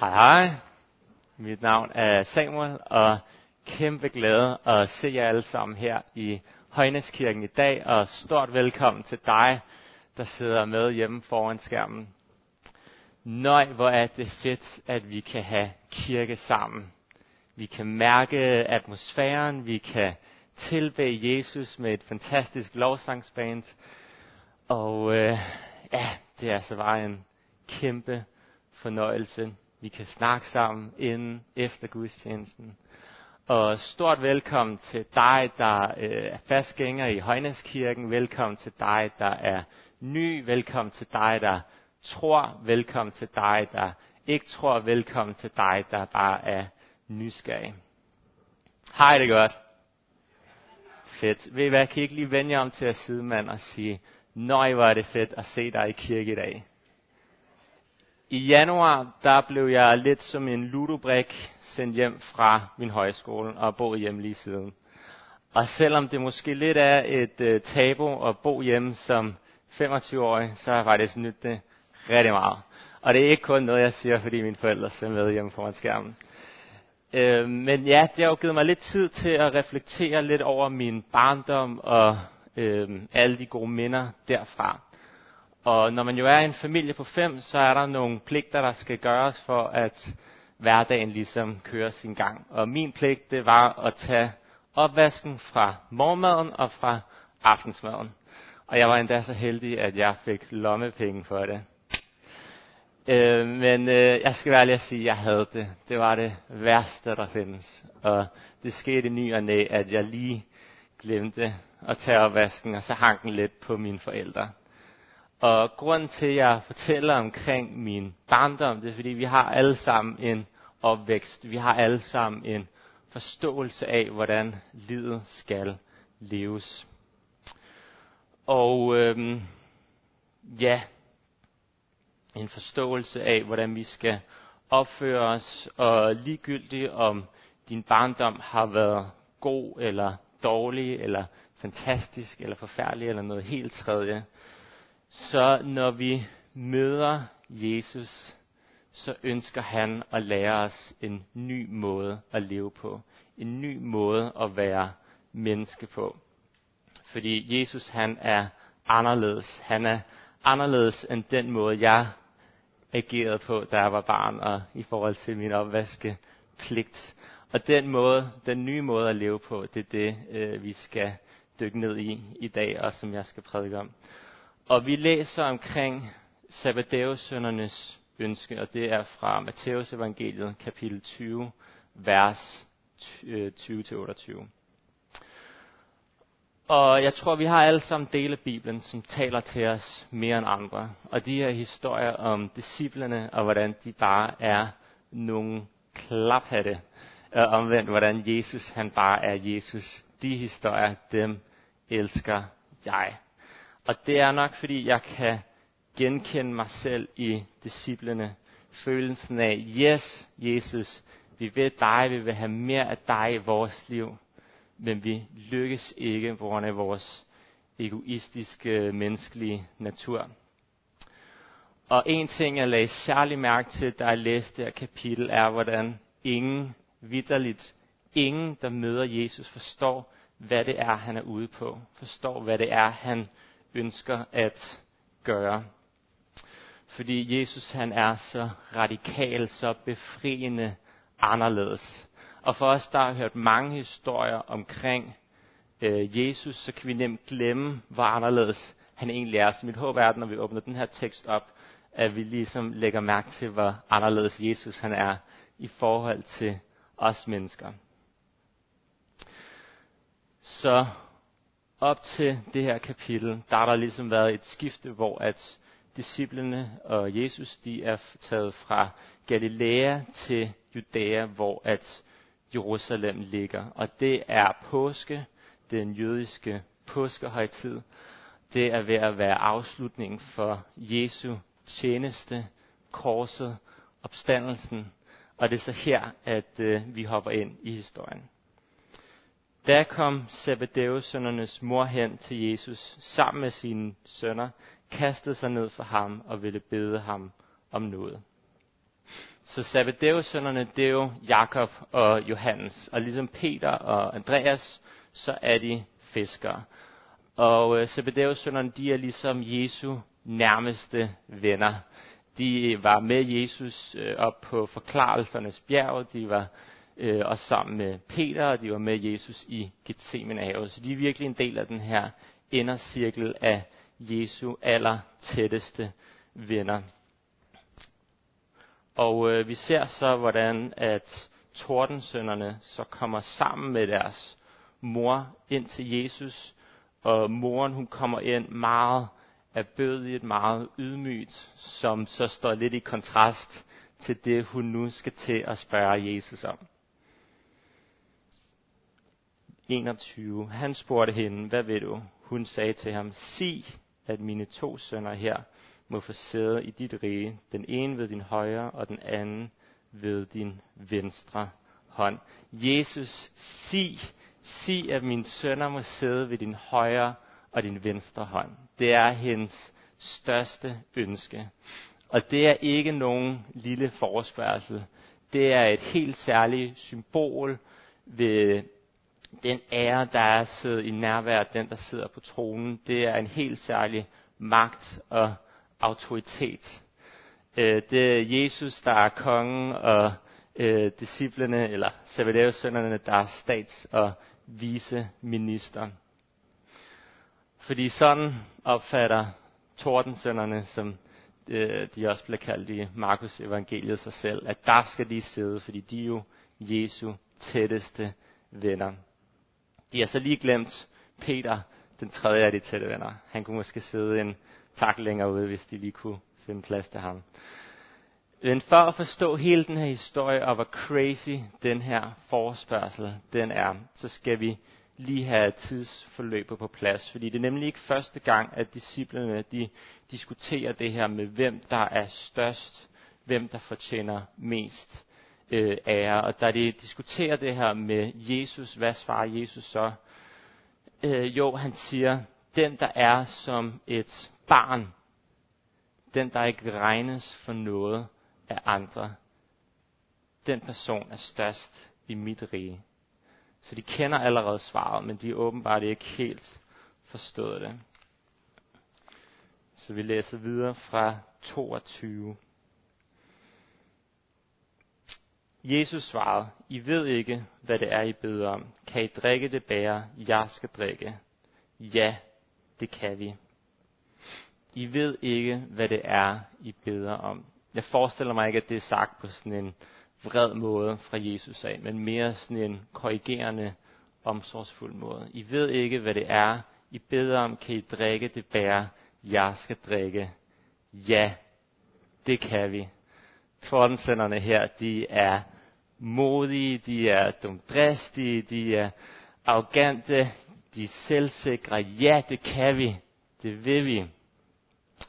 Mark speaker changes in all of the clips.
Speaker 1: Hej hej. Mit navn er Samuel, og kæmpe glæde at se jer alle sammen her i Højneskirken i dag, og stort velkommen til dig, der sidder med hjemme foran skærmen. Nøj, hvor er det fedt, at vi kan have kirke sammen. Vi kan mærke atmosfæren, vi kan tilbe Jesus med et fantastisk lovsangsband, og øh, ja, det er altså bare en kæmpe fornøjelse. Vi kan snakke sammen inden efter gudstjenesten. Og stort velkommen til dig, der øh, er fastgænger i Højnæskirken. Velkommen til dig, der er ny. Velkommen til dig, der tror. Velkommen til dig, der ikke tror. Velkommen til dig, der bare er nysgerrig. Hej det godt. Fedt. Ved I hvad, kan I ikke lige vende jer om til at sidde mand og sige, nøj hvor er det fedt at se dig i kirke i dag. I januar, der blev jeg lidt som en ludobrik sendt hjem fra min højskole og bo hjemme lige siden. Og selvom det måske lidt er et uh, tabu at bo hjemme som 25-årig, så har jeg faktisk nydt det rigtig meget. Og det er ikke kun noget, jeg siger, fordi mine forældre ser med hjemme foran skærmen. Uh, men ja, det har jo givet mig lidt tid til at reflektere lidt over min barndom og uh, alle de gode minder derfra. Og når man jo er en familie på fem, så er der nogle pligter, der skal gøres for, at hverdagen ligesom kører sin gang. Og min pligt, det var at tage opvasken fra morgenmaden og fra aftensmaden. Og jeg var endda så heldig, at jeg fik lommepenge for det. Øh, men øh, jeg skal være ærlig at sige, at jeg havde det. Det var det værste, der findes. Og det skete ny og næ, at jeg lige glemte at tage opvasken, og så hang den lidt på mine forældre. Og grunden til, at jeg fortæller omkring min barndom, det er, fordi vi har alle sammen en opvækst. Vi har alle sammen en forståelse af, hvordan livet skal leves. Og øhm, ja, en forståelse af, hvordan vi skal opføre os, og ligegyldigt om din barndom har været god eller dårlig, eller fantastisk, eller forfærdelig, eller noget helt tredje, så når vi møder Jesus, så ønsker han at lære os en ny måde at leve på. En ny måde at være menneske på. Fordi Jesus han er anderledes. Han er anderledes end den måde, jeg agerede på, da jeg var barn, og i forhold til min opvaske pligt. Og den måde, den nye måde at leve på, det er det, øh, vi skal dykke ned i i dag, og som jeg skal prædike om. Og vi læser omkring Sabbateus-søndernes ønske, og det er fra Matteus evangeliet, kapitel 20, vers 20-28. Øh, og jeg tror, vi har alle sammen dele af Bibelen, som taler til os mere end andre. Og de her historier om disciplene, og hvordan de bare er nogle klaphatte. Og omvendt, hvordan Jesus han bare er Jesus. De historier, dem elsker jeg. Og det er nok, fordi jeg kan genkende mig selv i disciplene. Følelsen af, yes, Jesus, vi vil dig, vi vil have mere af dig i vores liv, men vi lykkes ikke på grund af vores egoistiske menneskelige natur. Og en ting, jeg lagde særlig mærke til, da jeg læste det her kapitel, er, hvordan ingen, vidderligt, ingen, der møder Jesus, forstår, hvad det er, han er ude på. Forstår, hvad det er, han ønsker at gøre. Fordi Jesus han er så radikal, så befriende anderledes. Og for os, der har hørt mange historier omkring øh, Jesus, så kan vi nemt glemme, hvor anderledes han egentlig er. Så mit håb er, at når vi åbner den her tekst op, at vi ligesom lægger mærke til, hvor anderledes Jesus han er i forhold til os mennesker. Så op til det her kapitel, der har der ligesom været et skifte, hvor at disciplene og Jesus, de er taget fra Galilea til Judæa, hvor at Jerusalem ligger. Og det er påske, den jødiske påskehøjtid. Det er ved at være afslutningen for Jesu tjeneste, korset, opstandelsen. Og det er så her, at øh, vi hopper ind i historien. Da kom Zebedeus-sønnernes mor hen til Jesus sammen med sine sønner, kastede sig ned for ham og ville bede ham om noget. Så Zebedeus-sønnerne, det er jo Jakob og Johannes. Og ligesom Peter og Andreas, så er de fiskere. Og øh, Zebedeus-sønnerne, de er ligesom Jesu nærmeste venner. De var med Jesus øh, op på forklarelsernes bjerg. De var øh, og sammen med Peter, og de var med Jesus i Gethsemane have. Så de er virkelig en del af den her indercirkel af Jesu aller tætteste venner. Og øh, vi ser så, hvordan at tordensønderne så kommer sammen med deres mor ind til Jesus, og moren hun kommer ind meget erbødigt, meget ydmygt, som så står lidt i kontrast til det, hun nu skal til at spørge Jesus om. 21. Han spurgte hende, hvad vil du? Hun sagde til ham, sig, at mine to sønner her må få sæde i dit rige, den ene ved din højre og den anden ved din venstre hånd. Jesus, sig, sig, at mine sønner må sidde ved din højre og din venstre hånd. Det er hendes største ønske. Og det er ikke nogen lille forespørgsel. Det er et helt særligt symbol ved den ære, der er siddet i nærvær af den, der sidder på tronen. Det er en helt særlig magt og autoritet. Øh, det er Jesus, der er kongen, og øh, disciplene, eller Zebedeus-sønnerne, der er stats- og viceminister. Fordi sådan opfatter tordensønnerne, som øh, de også bliver kaldt i Markus evangeliet sig selv, at der skal de sidde, fordi de er jo Jesu tætteste venner. De har så lige glemt Peter, den tredje af de tætte venner. Han kunne måske sidde en tak længere ude, hvis de lige kunne finde plads til ham. Men for at forstå hele den her historie, og hvor crazy den her forespørgsel den er, så skal vi lige have tidsforløbet på plads. Fordi det er nemlig ikke første gang, at disciplerne de diskuterer det her med, hvem der er størst, hvem der fortjener mest øh, ære. Og da de diskuterer det her med Jesus, hvad svarer Jesus så? Øh, jo, han siger, den der er som et barn, den der ikke regnes for noget af andre, den person er størst i mit rige. Så de kender allerede svaret, men de er åbenbart ikke helt forstået det. Så vi læser videre fra 22. Jesus svarede, I ved ikke, hvad det er, I beder om. Kan I drikke det bære, jeg skal drikke? Ja, det kan vi. I ved ikke, hvad det er, I beder om. Jeg forestiller mig ikke, at det er sagt på sådan en vred måde fra Jesus af, men mere sådan en korrigerende, omsorgsfuld måde. I ved ikke, hvad det er, I beder om. Kan I drikke det bære, jeg skal drikke? Ja, det kan vi. Tordensenderne her, de er modige, de er dumdristige, de er arrogante, de er selvsikre. Ja, det kan vi. Det vil vi.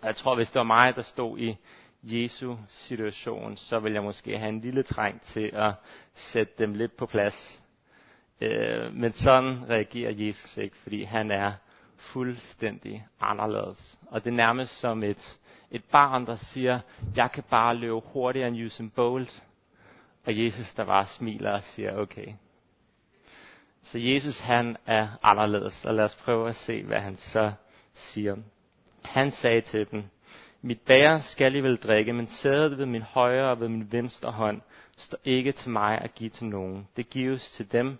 Speaker 1: Jeg tror, hvis det var mig, der stod i Jesu situation, så ville jeg måske have en lille træng til at sætte dem lidt på plads. Øh, men sådan reagerer Jesus ikke, fordi han er fuldstændig anderledes. Og det er nærmest som et, et barn, der siger, jeg kan bare løbe hurtigere end Usain Bolt. Og Jesus, der bare smiler og siger, okay. Så Jesus, han er anderledes, og lad os prøve at se, hvad han så siger. Han sagde til dem, mit bære skal I vel drikke, men sædet ved min højre og ved min venstre hånd står ikke til mig at give til nogen. Det gives til dem,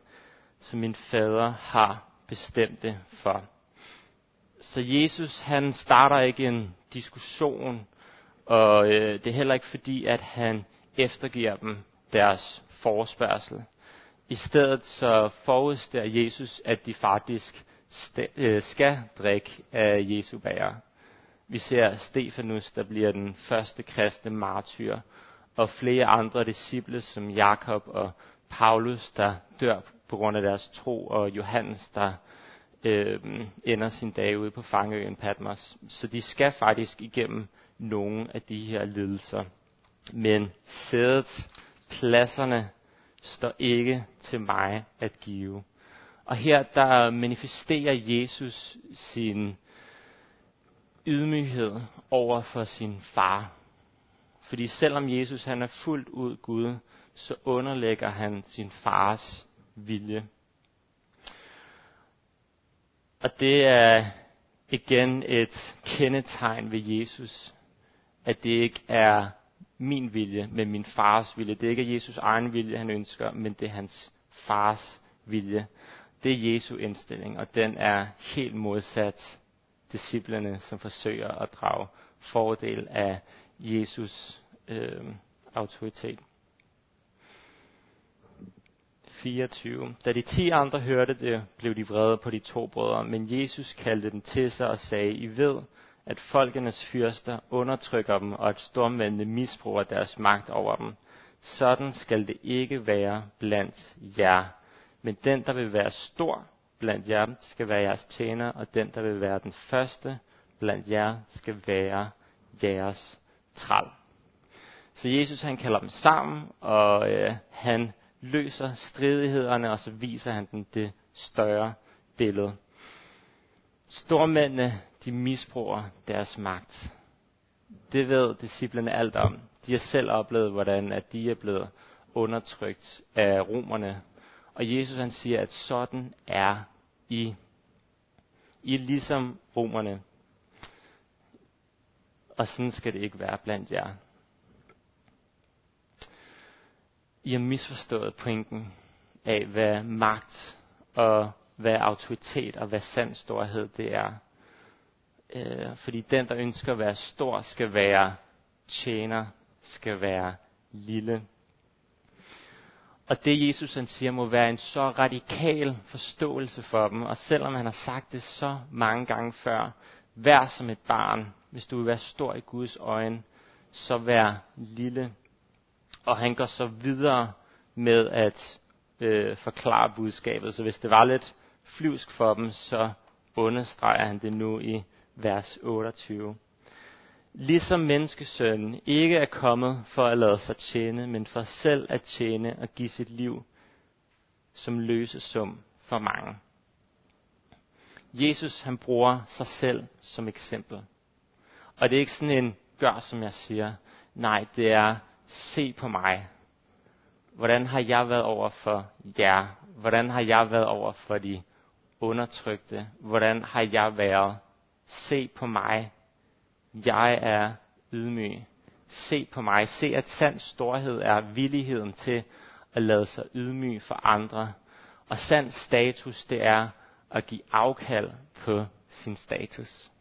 Speaker 1: som min fader har bestemt det for. Så Jesus, han starter ikke en diskussion, og øh, det er heller ikke fordi, at han eftergiver dem deres forespørgsel. I stedet så forudster Jesus, at de faktisk øh, skal drikke af Jesu bærer. Vi ser Stefanus, der bliver den første kristne martyr, og flere andre disciple som Jakob og Paulus, der dør på grund af deres tro, og Johannes, der øh, ender sin dag ude på fangeøen Patmos. Så de skal faktisk igennem nogle af de her lidelser. Men sædet, pladserne, står ikke til mig at give. Og her der manifesterer Jesus sin ydmyghed over for sin far. Fordi selvom Jesus han er fuldt ud Gud, så underlægger han sin fars vilje. Og det er igen et kendetegn ved Jesus, at det ikke er min vilje, men min fars vilje. Det er ikke Jesus egen vilje, han ønsker, men det er hans fars vilje. Det er Jesu indstilling, og den er helt modsat disciplerne, som forsøger at drage fordel af Jesus øh, autoritet. 24. Da de ti andre hørte det, blev de vrede på de to brødre, men Jesus kaldte dem til sig og sagde, I ved, at folkenes fyrster undertrykker dem, og at stormændene misbruger deres magt over dem. Sådan skal det ikke være blandt jer. Men den, der vil være stor blandt jer, skal være jeres tjener, og den, der vil være den første blandt jer, skal være jeres træl. Så Jesus han kalder dem sammen, og øh, han løser stridighederne, og så viser han dem det større billede. Stormændene, de misbruger deres magt. Det ved disciplene alt om. De har selv oplevet, hvordan at de er blevet undertrykt af romerne. Og Jesus han siger, at sådan er I. I er ligesom romerne. Og sådan skal det ikke være blandt jer. I har misforstået pointen af, hvad magt og hvad autoritet og hvad sand storhed det er. Øh, fordi den, der ønsker at være stor, skal være tjener, skal være lille. Og det Jesus han siger må være en så radikal forståelse for dem. Og selvom han har sagt det så mange gange før, vær som et barn, hvis du vil være stor i Guds øjne, så vær lille. Og han går så videre med at øh, forklare budskabet. Så hvis det var lidt flyvsk for dem, så understreger han det nu i vers 28. Ligesom menneskesønnen ikke er kommet for at lade sig tjene, men for selv at tjene og give sit liv som løsesum for mange. Jesus han bruger sig selv som eksempel. Og det er ikke sådan en gør som jeg siger. Nej, det er se på mig. Hvordan har jeg været over for jer? Hvordan har jeg været over for de undertrykte? Hvordan har jeg været? Se på mig. Jeg er ydmyg. Se på mig. Se, at sand storhed er villigheden til at lade sig ydmyg for andre. Og sand status, det er at give afkald på sin status.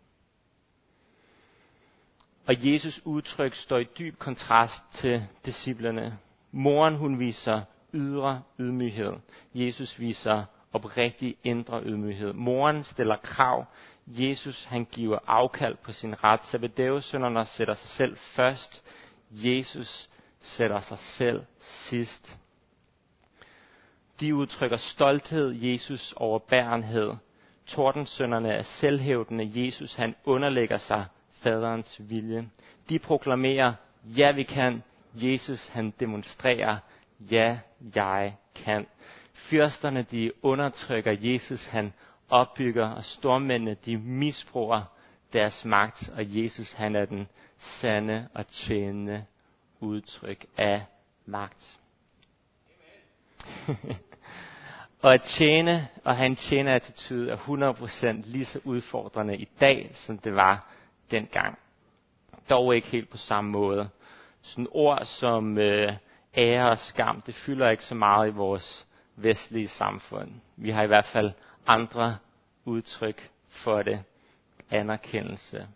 Speaker 1: Og Jesus udtryk står i dyb kontrast til disciplerne. Moren hun viser ydre ydmyghed. Jesus viser oprigtig indre ydmyghed. Moren stiller krav. Jesus han giver afkald på sin ret. Zebedeus-sønnerne sætter sig selv først. Jesus sætter sig selv sidst. De udtrykker stolthed, Jesus overbærenhed. Tordensønderne er selvhævdende. Jesus han underlægger sig faderens vilje. De proklamerer, ja vi kan. Jesus han demonstrerer, ja jeg kan. Fyrsterne de undertrykker Jesus, han opbygger, og stormændene de misbruger deres magt, og Jesus han er den sande og tjenende udtryk af magt. og at tjene og have en tjeneattitude er 100% lige så udfordrende i dag, som det var dengang. Dog ikke helt på samme måde. Sådan ord som øh, ære og skam, det fylder ikke så meget i vores vestlige samfund. Vi har i hvert fald andre udtryk for det. Anerkendelse,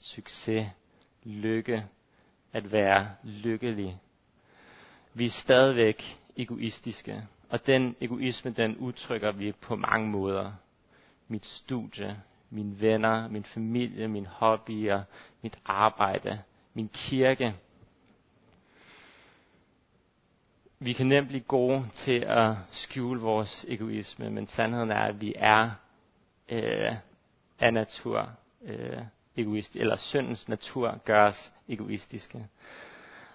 Speaker 1: succes, lykke, at være lykkelig. Vi er stadigvæk egoistiske, og den egoisme, den udtrykker vi på mange måder. Mit studie, mine venner, min familie, min hobbyer, mit arbejde, min kirke. Vi kan nemt blive gode til at skjule vores egoisme, men sandheden er, at vi er øh, af natur øh, egoist, eller syndens natur gør os egoistiske.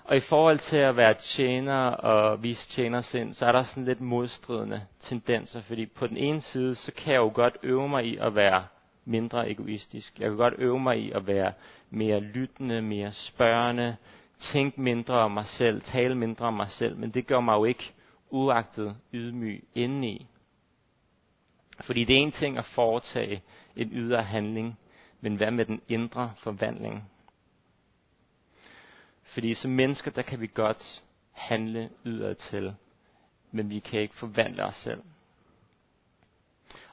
Speaker 1: Og i forhold til at være tjener og vise tjenersind, så er der sådan lidt modstridende tendenser, fordi på den ene side, så kan jeg jo godt øve mig i at være mindre egoistisk. Jeg kan godt øve mig i at være mere lyttende, mere spørgende, tænke mindre om mig selv, tale mindre om mig selv, men det gør mig jo ikke uagtet ydmyg indeni. Fordi det er en ting at foretage en ydre handling, men hvad med den indre forvandling? Fordi som mennesker, der kan vi godt handle ydre til, men vi kan ikke forvandle os selv.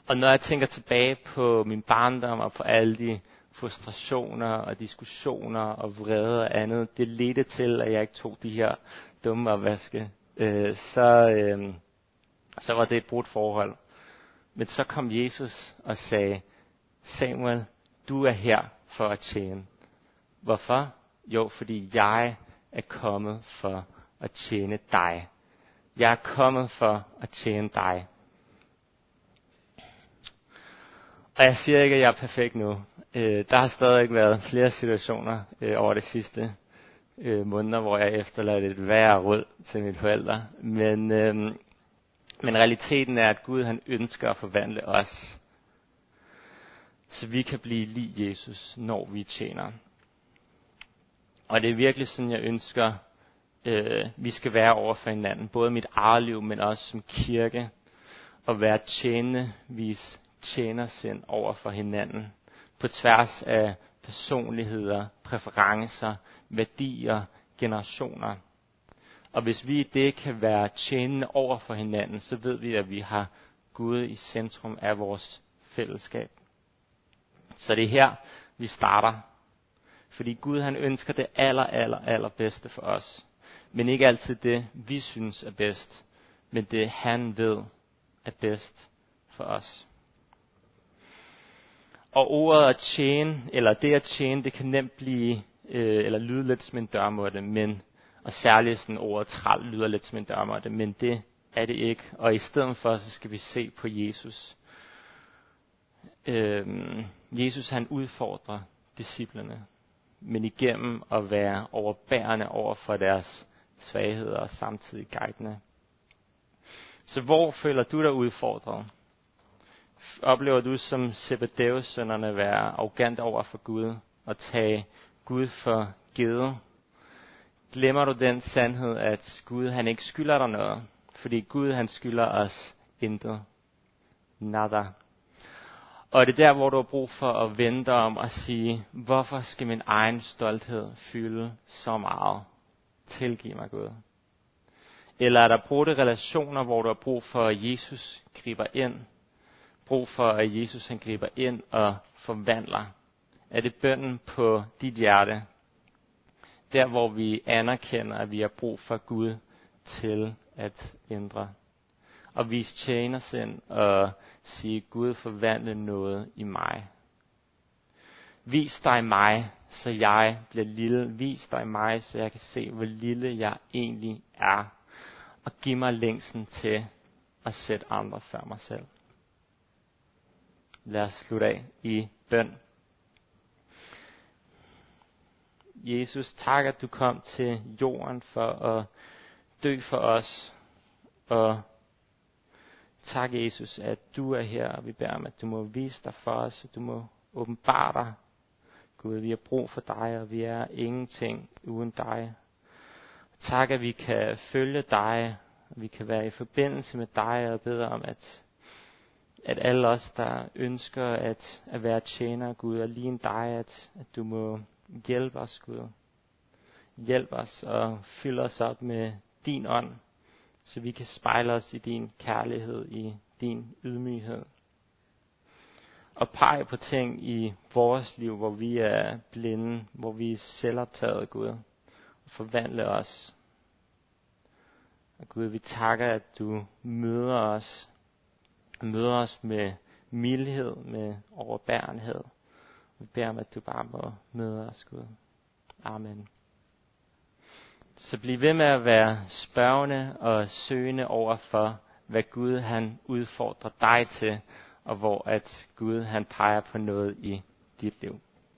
Speaker 1: Og når jeg tænker tilbage på min barndom og på alle de frustrationer og diskussioner og vrede og andet, det ledte til, at jeg ikke tog de her dumme opvaske, øh, så, øh, så var det et brudt forhold. Men så kom Jesus og sagde, Samuel, du er her for at tjene. Hvorfor? Jo, fordi jeg er kommet for at tjene dig. Jeg er kommet for at tjene dig. Og jeg siger ikke, at jeg er perfekt nu. Øh, der har stadig ikke været flere situationer øh, over det sidste øh, måneder, hvor jeg efterladt et værre råd til mine forældre. Men, øh, men realiteten er, at Gud han ønsker at forvandle os, så vi kan blive lige Jesus, når vi tjener. Og det er virkelig sådan, jeg ønsker, øh, vi skal være over for hinanden. Både mit eget liv, men også som kirke. Og være tjenende, vis tjenersind over for hinanden. På tværs af personligheder, præferencer, værdier, generationer. Og hvis vi i det kan være tjenende over for hinanden, så ved vi, at vi har Gud i centrum af vores fællesskab. Så det er her, vi starter. Fordi Gud han ønsker det aller, aller, aller bedste for os. Men ikke altid det, vi synes er bedst, men det han ved er bedst for os. Og ordet at tjene, eller det at tjene, det kan nemt blive, øh, eller lyde lidt som en dørmåtte, men, og særligt sådan ordet træl lyder lidt som en dørmåtte, men det er det ikke. Og i stedet for, så skal vi se på Jesus. Øh, Jesus han udfordrer disciplerne, men igennem at være overbærende over for deres svagheder og samtidig guidende. Så hvor føler du dig udfordret? Oplever du som Zebedeus sønnerne være arrogant over for Gud og tage Gud for givet? Glemmer du den sandhed, at Gud han ikke skylder dig noget? Fordi Gud han skylder os intet. Nada. Og det er der, hvor du har brug for at vente om og sige, hvorfor skal min egen stolthed fylde så meget? Tilgiv mig, Gud. Eller er der brudte relationer, hvor du har brug for, at Jesus griber ind? Brug for, at Jesus han griber ind og forvandler? Er det bønden på dit hjerte? Der, hvor vi anerkender, at vi har brug for Gud til at ændre. Og vise tjenersind og sige, Gud forvandle noget i mig. Vis dig mig, så jeg bliver lille. Vis dig mig, så jeg kan se, hvor lille jeg egentlig er. Og giv mig længsen til at sætte andre før mig selv. Lad os slutte af i bøn. Jesus, tak at du kom til jorden for at dø for os. Og tak Jesus, at du er her, og vi beder om, at du må vise dig for os, at du må åbenbare dig Gud, vi har brug for dig, og vi er ingenting uden dig. Tak, at vi kan følge dig, og vi kan være i forbindelse med dig, og beder om, at, at alle os, der ønsker at, at være tjener, Gud, og ligne dig, at, at du må hjælpe os, Gud. Hjælp os og fyld os op med din ånd, så vi kan spejle os i din kærlighed, i din ydmyghed og pege på ting i vores liv, hvor vi er blinde, hvor vi er selvoptaget, Gud, og forvandle os. Og Gud, vi takker, at du møder os, møder os med mildhed, med overbærenhed. Vi beder om, at du bare må møde os, Gud. Amen. Så bliv ved med at være spørgende og søgende over for, hvad Gud han udfordrer dig til, og hvor at Gud han peger på noget i dit liv.